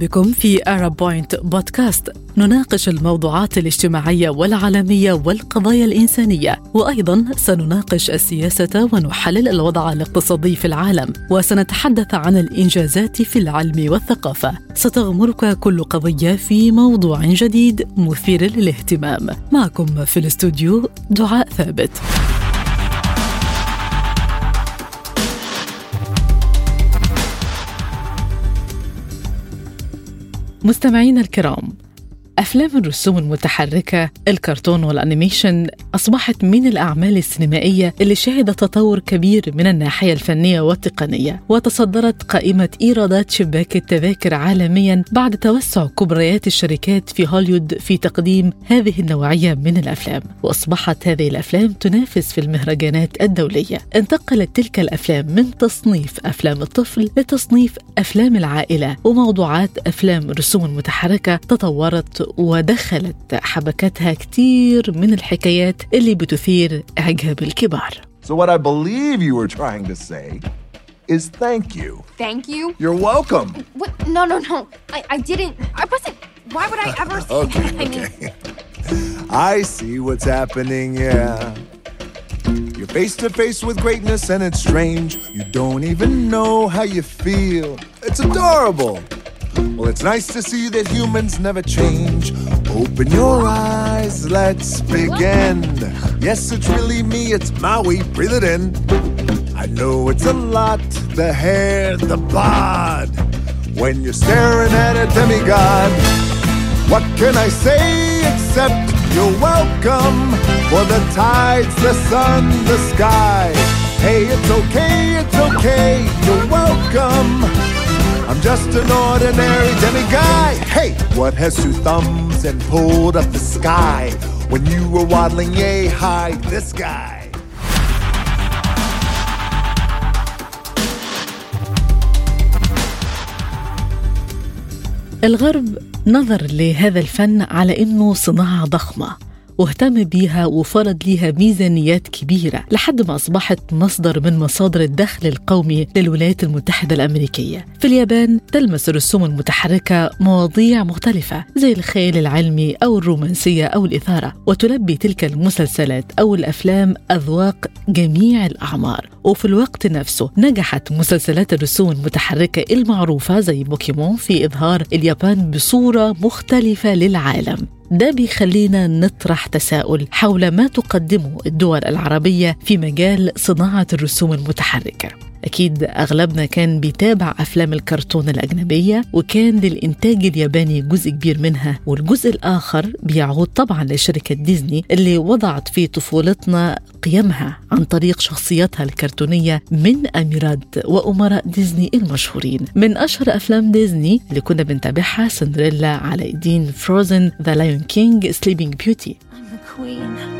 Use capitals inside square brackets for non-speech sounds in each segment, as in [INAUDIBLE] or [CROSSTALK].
بكم في أرب بوينت بودكاست نناقش الموضوعات الاجتماعية والعالمية والقضايا الإنسانية وأيضا سنناقش السياسة ونحلل الوضع الاقتصادي في العالم وسنتحدث عن الإنجازات في العلم والثقافة. ستغمرك كل قضية في موضوع جديد مثير للاهتمام. معكم في الاستوديو دعاء ثابت. مستمعينا الكرام أفلام الرسوم المتحركة الكرتون والأنيميشن أصبحت من الأعمال السينمائية اللي شهدت تطور كبير من الناحية الفنية والتقنية وتصدرت قائمة إيرادات شباك التذاكر عالميا بعد توسع كبريات الشركات في هوليوود في تقديم هذه النوعية من الأفلام. وأصبحت هذه الأفلام تنافس في المهرجانات الدولية. انتقلت تلك الأفلام من تصنيف أفلام الطفل لتصنيف أفلام العائلة وموضوعات أفلام الرسوم المتحركة تطورت ودخلت حبكتها كتير من الحكايات اللي بتثير إعجاب الكبار So what I believe you were trying to say is thank you. Thank you? You're welcome. What? No, no, no. I, I didn't. I wasn't. Why would I ever [LAUGHS] say Okay, that? I mean, okay. I see what's happening, yeah. You're face to face with greatness and it's strange. You don't even know how you feel. It's adorable. Well, it's nice to see that humans never change. Open your eyes, let's begin. Yes, it's really me, it's Maui, breathe it in. I know it's a lot the hair, the bod. When you're staring at a demigod, what can I say except you're welcome for the tides, the sun, the sky? Hey, it's okay, it's okay, you're welcome. I'm just an ordinary demiguy. Hey, what has two thumbs and pulled up the sky when you were waddling yay high? This guy. الغرب نظر لهذا الفن على انه صناعه ضخمه واهتم بيها وفرض ليها ميزانيات كبيرة لحد ما أصبحت مصدر من مصادر الدخل القومي للولايات المتحدة الأمريكية. في اليابان تلمس الرسوم المتحركة مواضيع مختلفة زي الخيال العلمي أو الرومانسية أو الإثارة وتلبي تلك المسلسلات أو الأفلام أذواق جميع الأعمار. وفي الوقت نفسه نجحت مسلسلات الرسوم المتحركة المعروفة زي بوكيمون في إظهار اليابان بصورة مختلفة للعالم. ده بيخلينا نطرح تساؤل حول ما تقدمه الدول العربية في مجال صناعة الرسوم المتحركة. أكيد أغلبنا كان بيتابع أفلام الكرتون الأجنبية وكان للإنتاج الياباني جزء كبير منها والجزء الآخر بيعود طبعا لشركة ديزني اللي وضعت في طفولتنا قيمها عن طريق شخصياتها الكرتونية من أميرات وأمراء ديزني المشهورين من أشهر أفلام ديزني اللي كنا بنتابعها سندريلا علاء الدين Frozen The Lion King Sleeping Beauty I'm the queen.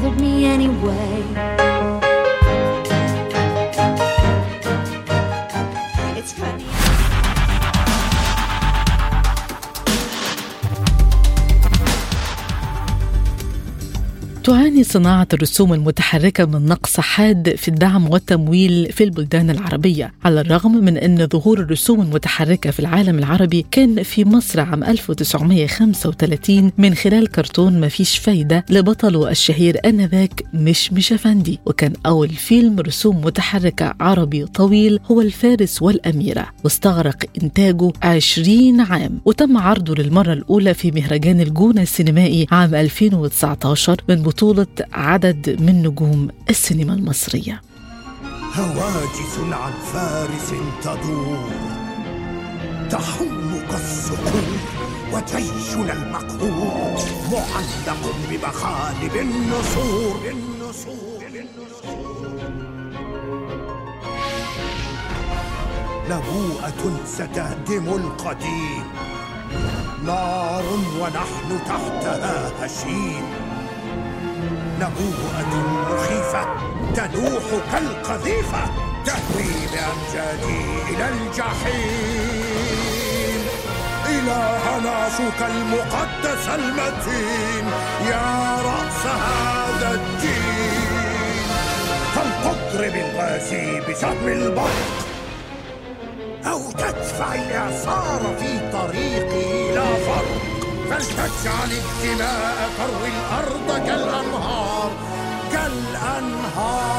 bothered me anyway. تعاني صناعة الرسوم المتحركة من نقص حاد في الدعم والتمويل في البلدان العربية على الرغم من أن ظهور الرسوم المتحركة في العالم العربي كان في مصر عام 1935 من خلال كرتون ما فيش فايدة لبطله الشهير آنذاك مش مش أفندي وكان أول فيلم رسوم متحركة عربي طويل هو الفارس والأميرة. واستغرق إنتاجه 20 عام. وتم عرضه للمرة الأولى في مهرجان الجونة السينمائي عام 2019 من بطولة عدد من نجوم السينما المصرية. هواجس عن فارس تدور تحوم كالصقور وجيشنا المقهور معلق بمخالب النسور النسور نبوءة ستهدم القديم نار ونحن تحتها هشيم. نبوءة مخيفة تنوح كالقذيفة تهوي بأمجادي إلى الجحيم. إلهنا شوك المقدس المتين يا رأس هذا الدين. فلتضرب الغازي بسهم البرق أو تدفع الإعصار في طريقه إلى فرق. فلتجعل الدماء تروي الأرض كالأنهار كالأنهار.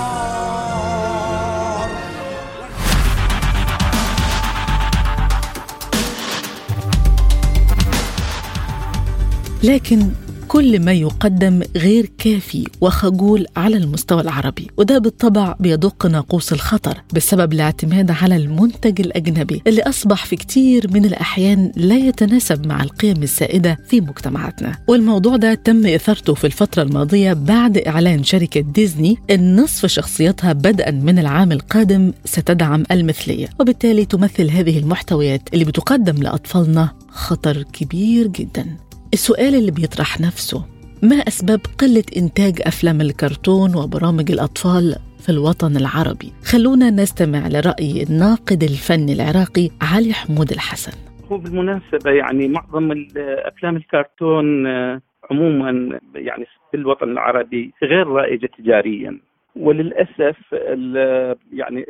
لكن كل ما يقدم غير كافي وخجول على المستوى العربي وده بالطبع بيدق ناقوس الخطر بسبب الاعتماد على المنتج الأجنبي اللي أصبح في كتير من الأحيان لا يتناسب مع القيم السائدة في مجتمعاتنا. والموضوع ده تم إثارته في الفترة الماضية بعد إعلان شركة ديزني أن نصف شخصياتها بدءا من العام القادم ستدعم المثلية وبالتالي تمثل هذه المحتويات اللي بتقدم لأطفالنا خطر كبير جداً. السؤال اللي بيطرح نفسه ما أسباب قلة إنتاج أفلام الكرتون وبرامج الأطفال في الوطن العربي؟ خلونا نستمع لرأي الناقد الفني العراقي علي حمود الحسن. هو بالمناسبة يعني معظم أفلام الكرتون عموما يعني في الوطن العربي غير رائجة تجاريا. وللأسف يعني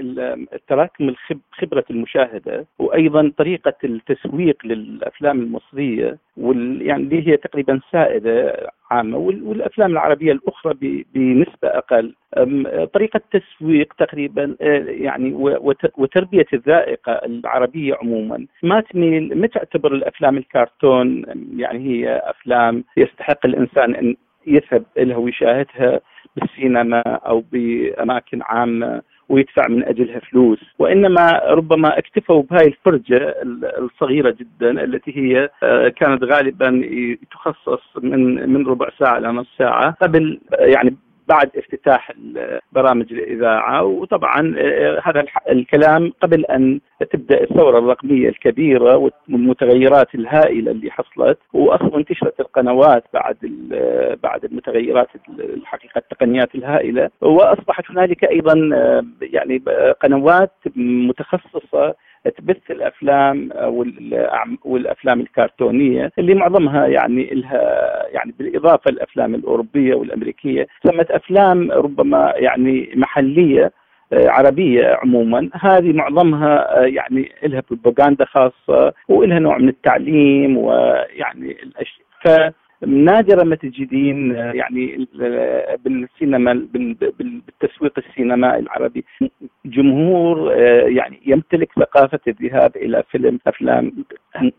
التراكم خبرة المشاهدة وأيضا طريقة التسويق للأفلام المصرية وال يعني اللي هي تقريبا سائدة عامة والأفلام العربية الأخرى بنسبة أقل. طريقة التسويق تقريبا يعني وتربية الذائقة العربية عموما ما تميل ما تعتبر الأفلام الكرتون يعني هي أفلام يستحق الإنسان أن يذهب لها ويشاهدها. بالسينما أو بأماكن عامة ويدفع من أجلها فلوس. وإنما ربما اكتفوا بهاي الفرجة الصغيرة جدا التي هي كانت غالبا تخصص من من ربع ساعة إلى نص ساعة. قبل يعني بعد افتتاح برامج الإذاعة وطبعا هذا الكلام قبل أن تبدأ الثورة الرقمية الكبيرة والمتغيرات الهائلة اللي حصلت. واصلا انتشرت القنوات بعد بعد المتغيرات الحقيقة التقنيات الهائلة. وأصبحت هنالك أيضا يعني قنوات متخصصة تبث الأفلام والأفلام الكرتونية اللي معظمها يعني لها يعني بالإضافة للأفلام الأوروبية والأمريكية. سمت أفلام ربما يعني محلية عربية عموما. هذه معظمها يعني لها بروباغندا خاصة ولها نوع من التعليم ويعني الأشياء. نادرا ما تجدين يعني بالسينما بالتسويق السينمائي العربي. جمهور يعني يمتلك ثقافة الذهاب إلى فيلم أفلام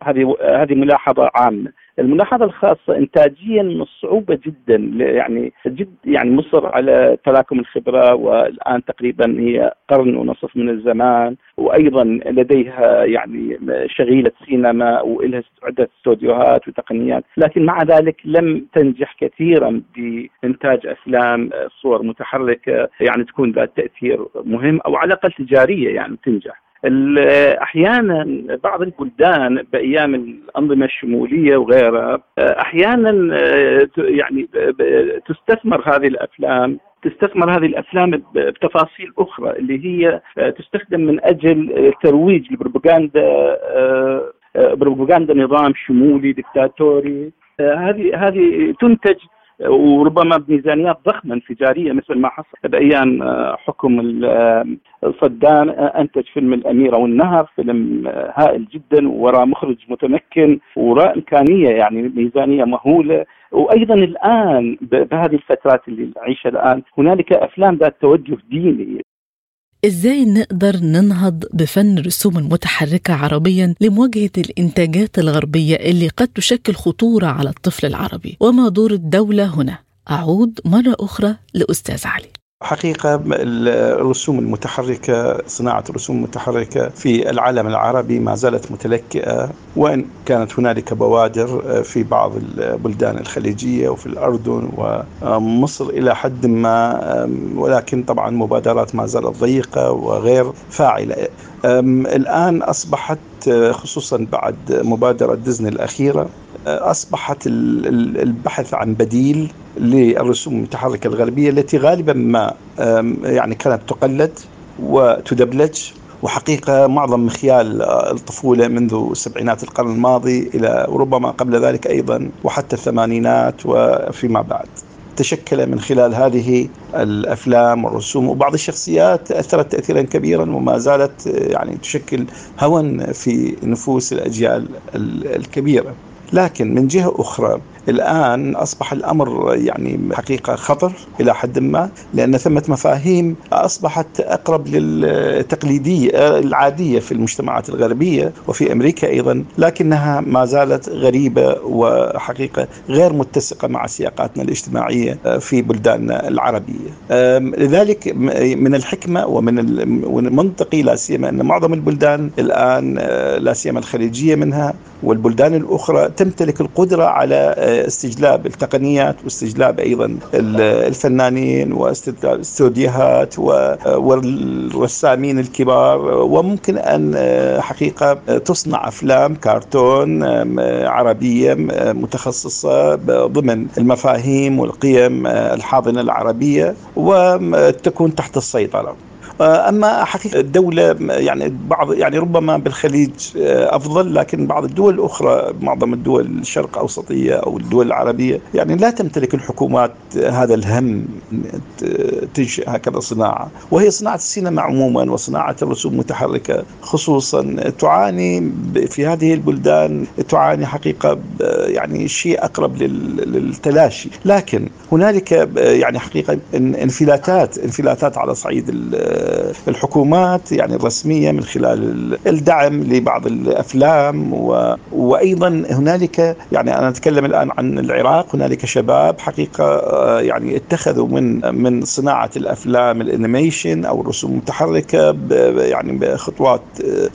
هذه هذه ملاحظة عامة. الملاحظة الخاصة انتاجيا من الصعوبه جدا يعني جد يعني مصر على تراكم الخبرة والآن تقريبا هي قرن ونصف من الزمان وأيضا لديها يعني شغيلة سينما ولها عدة استوديوهات وتقنيات لكن مع ذلك لم تنجح كثيرا بإنتاج أفلام صور متحركة يعني تكون ذات تأثير مهم أو على الأقل تجارية يعني تنجح. أحيانا بعض البلدان بأيام الأنظمة الشمولية وغيرها أحيانا يعني تستثمر هذه الأفلام تستثمر هذه الأفلام بتفاصيل أخرى اللي هي تستخدم من أجل ترويج البروباغندا بروباغندا نظام شمولي دكتاتوري هذه هذه تنتج وربما بميزانيات ضخمة انفجارية مثل ما حصل بايام حكم صدام أنتج فيلم الأميرة والنهر فيلم هائل جدا وراء مخرج متمكن وراء إمكانية يعني ميزانية مهولة. وأيضا الآن بهذه الفترات اللي نعيشها الآن هنالك أفلام ذات توجه ديني. إزاي نقدر ننهض بفن الرسوم المتحركه عربيا لمواجهة الإنتاجات الغربية اللي قد تشكل خطورة على الطفل العربي؟ وما دور الدولة هنا؟ أعود مرة أخرى لأستاذ علي. حقيقة الرسوم المتحركة صناعة الرسوم المتحركة في العالم العربي ما زالت متلكئة. وإن كانت هنالك بوادر في بعض البلدان الخليجية وفي الأردن ومصر إلى حد ما ولكن طبعا مبادرات ما زالت ضيقة وغير فاعلة. الآن أصبحت خصوصا بعد مبادرة ديزني الأخيرة أصبحت البحث عن بديل للرسوم المتحركة الغربية التي غالبا ما يعني كانت تقلد وتدبلج. وحقيقة معظم مخيال الطفولة منذ سبعينات القرن الماضي إلى ربما قبل ذلك أيضا وحتى الثمانينات وفيما بعد. تشكل من خلال هذه الأفلام والرسوم وبعض الشخصيات أثرت تاثيرا كبيرا وما زالت يعني تشكل هوى في نفوس الأجيال الكبيرة. لكن من جهة أخرى الآن أصبح الأمر يعني حقيقة خطر إلى حد ما لأن ثمة مفاهيم أصبحت أقرب للتقليدية العادية في المجتمعات الغربية وفي أمريكا أيضا لكنها ما زالت غريبة وحقيقة غير متسقة مع سياقاتنا الاجتماعية في بلداننا العربية. لذلك من الحكمة ومن المنطقي لا سيما أن معظم البلدان الآن لا سيما الخليجية منها والبلدان الأخرى تمتلك القدرة على استجلاب التقنيات واستجلاب أيضا الفنانين واستجلاب الاستوديوهات والرسامين الكبار وممكن أن حقيقة تصنع أفلام كرتون عربية متخصصة ضمن المفاهيم والقيم الحاضنة العربية وتكون تحت السيطرة. أما حقيقة الدولة يعني بعض يعني ربما بالخليج أفضل لكن بعض الدول الاخرى معظم الدول الشرق أوسطية أو الدول العربية يعني لا تمتلك الحكومات هذا الهم تنشئ هكذا صناعة. وهي صناعة السينما عموما وصناعة الرسوم المتحركة خصوصا تعاني في هذه البلدان تعاني حقيقة يعني شيء أقرب للتلاشي. لكن هنالك يعني حقيقة انفلاتات انفلاتات على صعيد الحكومات يعني الرسمية من خلال الدعم لبعض الأفلام و... وأيضا هنالك يعني أنا أتكلم الآن عن العراق هنالك شباب حقيقة يعني اتخذوا من من صناعة الأفلام الأنيميشن أو الرسوم المتحركة ب... يعني بخطوات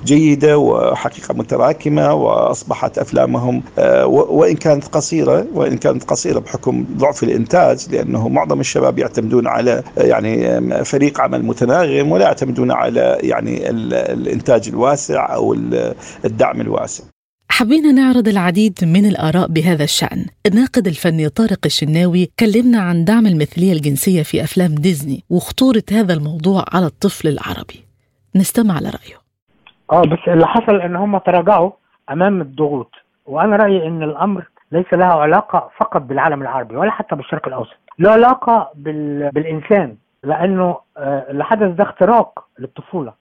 جيدة وحقيقة متراكمة وأصبحت أفلامهم وإن كانت قصيرة وإن كانت قصيرة بحكم ضعف الإنتاج لأنه معظم الشباب يعتمدون على يعني فريق عمل متناغم ولا يعتمدون على يعني الإنتاج الواسع أو الدعم الواسع. حبينا نعرض العديد من الآراء بهذا الشأن. الناقد الفني طارق الشناوي كلمنا عن دعم المثلية الجنسية في أفلام ديزني وخطورة هذا الموضوع على الطفل العربي. نستمع لرأيه آه بس اللي حصل إن هم تراجعوا أمام الضغوط وأنا رأيي إن الأمر ليس له علاقة فقط بالعالم العربي ولا حتى بالشرق الأوسط له علاقة بال... بالإنسان. لأنه اللي حدث ده اختراق للطفولة.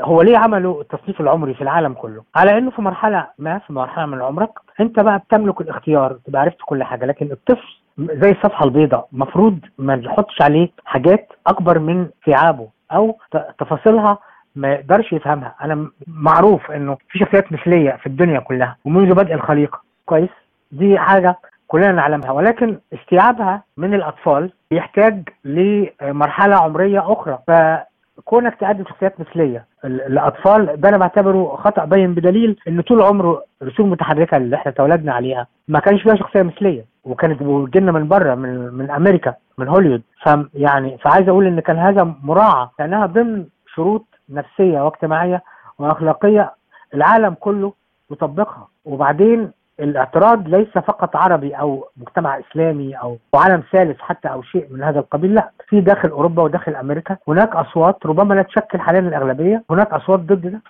هو ليه عملوا التصنيف العمري في العالم كله؟ على إنه في مرحلة ما في مرحلة من عمرك أنت بقى بتملك الاختيار تبقى عرفت كل حاجة. لكن الطفل زي الصفحة البيضاء مفروض ما نحطش عليه حاجات أكبر من استيعابه أو تفاصيلها ما يقدرش يفهمها. أنا معروف إنه في شخصيات مثلية في الدنيا كلها ومنذ بدء الخليقة. كويس؟ دي حاجة كلنا نعلمها ولكن استيعابها من الأطفال بيحتاج لمرحلة عمرية أخرى. فكونك تقدم شخصيات مثلية الأطفال ده أنا بعتبره خطأ باين بدليل إن طول عمره الرسوم المتحركه اللي إحنا تولدنا عليها ما كانش فيها شخصية مثلية وكانت بتجيلنا من بره من من أمريكا من هوليوود فيعني فعايز أقول إن كان هذا مراعى لأنها ضمن شروط نفسية واجتماعية وأخلاقية العالم كله يطبقها. وبعدين الاعتراض ليس فقط عربي أو مجتمع إسلامي أو عالم ثالث حتى أو شيء من هذا القبيل لا في داخل أوروبا وداخل أمريكا هناك أصوات ربما لا تشكل حاليا الأغلبية هناك أصوات ضد ده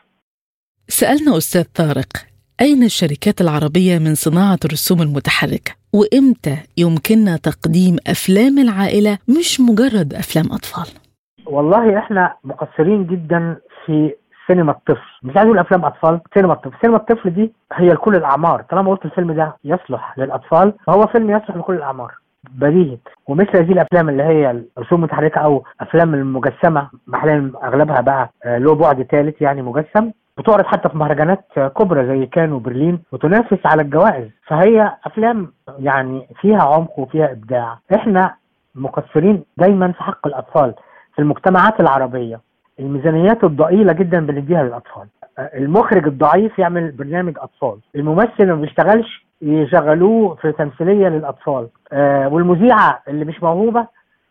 سألنا أستاذ طارق أين الشركات العربية من صناعة الرسوم المتحركة؟ وإمتى يمكننا تقديم أفلام العائلة مش مجرد أفلام أطفال؟ والله إحنا مقصرين جدا في سينما الطفل. مش عايز أقول أفلام أطفال سينما الطفل. سينما الطفل دي هي لكل الأعمار. طالما قلت الفيلم ده يصلح للأطفال فهو فيلم يصلح لكل الأعمار. بديهي. ومثل هذه الأفلام اللي هي الرسوم المتحركة أو أفلام المجسمة حاليا أغلبها بقى آه، له بعد ثالث يعني مجسم بتعرض حتى في مهرجانات آه، كبرى زي كان وبرلين وتنافس على الجوائز. فهي أفلام يعني فيها عمق وفيها إبداع. إحنا مقصرين دايما في حق الأطفال في المجتمعات العربية. الميزانيات الضئيلة جدا بنديها للأطفال. المخرج الضعيف يعمل برنامج أطفال. الممثل اللي ما بيشتغلش يشغلوه في تمثيلية للأطفال. آه، والمذيعة اللي مش موهوبة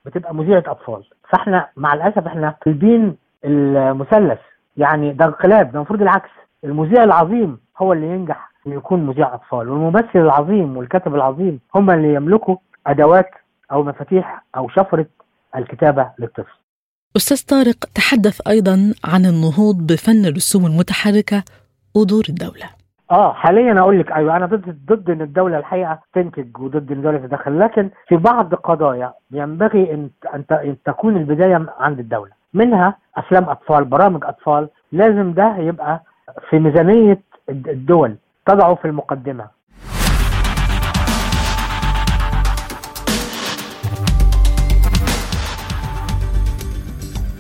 بتبقى مذيعة أطفال. فإحنا مع الأسف إحنا قلبين المثلث. يعني ده انقلاب ده المفروض العكس. المذيع العظيم هو اللي ينجح يكون مذيع أطفال. والممثل العظيم والكاتب العظيم هم اللي يملكوا أدوات أو مفاتيح أو شفرة الكتابة للطفل. أستاذ طارق تحدث أيضا عن النهوض بفن الرسوم المتحركة ودور الدولة. آه حاليا أقول لك أيوه أنا ضد ضد إن الدولة الحقيقة تنتج وضد إن الدولة تتدخل لكن في بعض قضايا ينبغي إن إن تكون البداية عند الدولة. منها أفلام أطفال برامج أطفال لازم ده يبقى في ميزانية الد- الدول تضعه في المقدمة.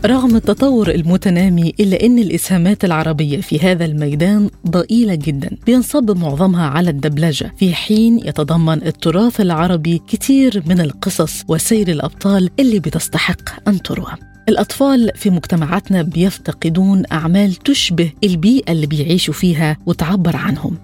رغم التطور المتنامي إلا أن الإسهامات العربية في هذا الميدان ضئيلة جدا بينصب معظمها على الدبلجة. في حين يتضمن التراث العربي كتير من القصص وسير الأبطال اللي بتستحق أن تروى. الأطفال في مجتمعاتنا بيفتقدون أعمال تشبه البيئة اللي بيعيشوا فيها وتعبر عنهم.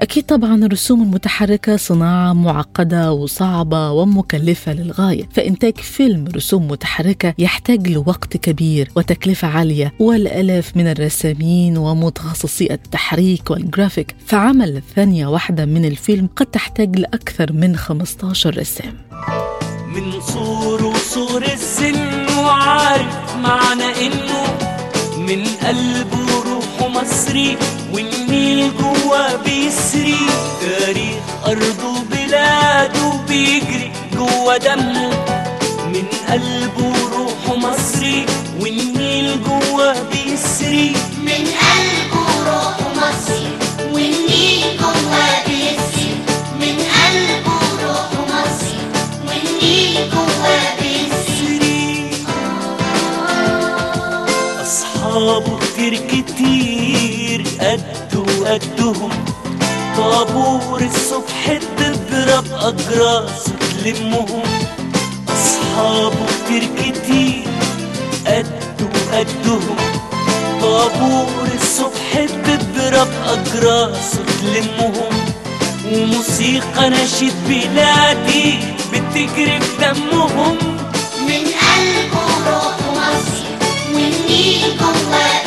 أكيد طبعا الرسوم المتحركة صناعة معقدة وصعبة ومكلفة للغاية فإنتاج فيلم رسوم متحركة يحتاج لوقت كبير وتكلفة عالية والآلاف من الرسامين ومتخصصي التحريك والجرافيك فعمل ثانية واحدة من الفيلم قد تحتاج لأكثر من 15 رسام. من صور وصور السن وعارف معنى إنه من قلبه روحه مصري والنيل جوا بيسري تاريخ ارضه وبلاده بيجري جوا دمه. من قلبه روحه مصري والنيل جوا بيسري. من قلبه روح مصري والنيل جواه بيسري. من قلبه روح مصري والنيل جواه بيسري. أصحابه قدهم طابور الصبح تضرب أجراس تلمهم أصحابه كتير كتير قدوا قدهم طابور الصبح تضرب أجراس تلمهم وموسيقى نشيد بلادي بتجري في دمهم. من قلبه روح مصري والنيل جواه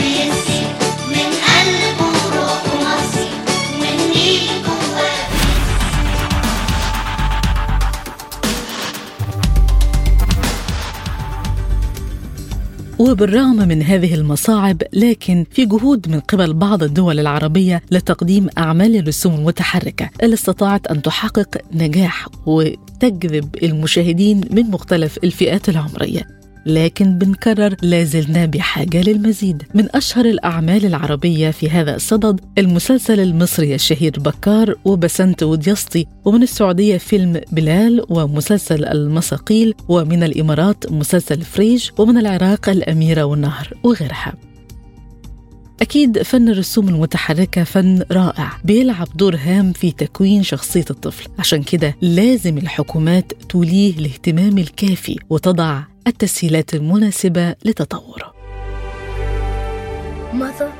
وبالرغم من هذه المصاعب لكن في جهود من قبل بعض الدول العربية لتقديم أعمال الرسوم المتحركة. اللي استطاعت أن تحقق نجاح وتجذب المشاهدين من مختلف الفئات العمرية؟ لكن بنكرر لازلنا بحاجة للمزيد. من أشهر الأعمال العربية في هذا الصدد المسلسل المصري الشهير بكار وبسنت وديسطي ومن السعودية فيلم بلال ومسلسل المساقيل ومن الإمارات مسلسل فريج ومن العراق الأميرة والنهر وغيرها. أكيد فن الرسوم المتحركة فن رائع بيلعب دور هام في تكوين شخصية الطفل عشان كده لازم الحكومات توليه الاهتمام الكافي وتضع التسهيلات المناسبة لتطوره Mother,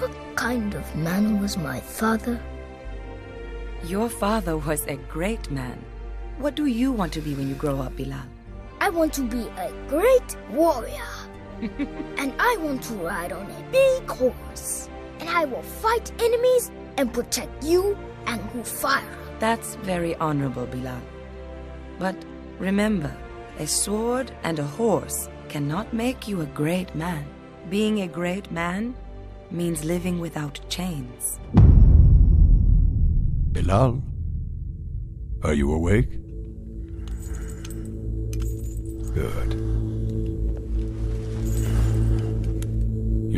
what kind of man was my father? Your father was a great man. What do you want to be when you grow up, Bilal? I want to be a great warrior. And I want to ride on a big horse. And I will fight enemies and protect you and Hufara. That's very honorable, Bilal. But remember, a sword and a horse cannot make you a great man. Being a great man means living without chains. Bilal, are you awake? Good.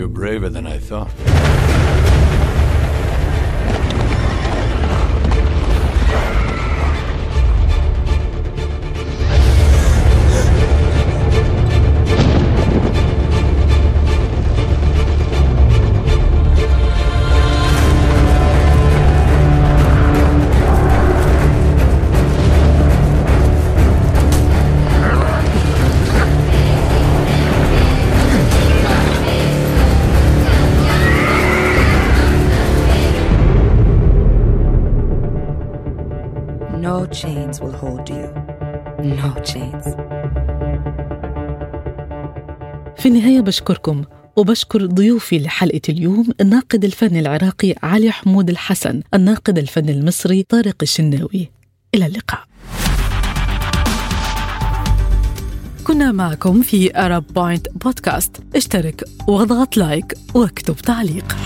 You're braver than I thought. Chains will hold you. No chains. في النهاية بشكركم وبشكر ضيوفي لحلقة اليوم الناقد الفني العراقي علي حمود الحسن الناقد الفني المصري طارق الشناوي إلى اللقاء كنا معكم في Arab Point بودكاست اشترك واضغط like واكتب تعليق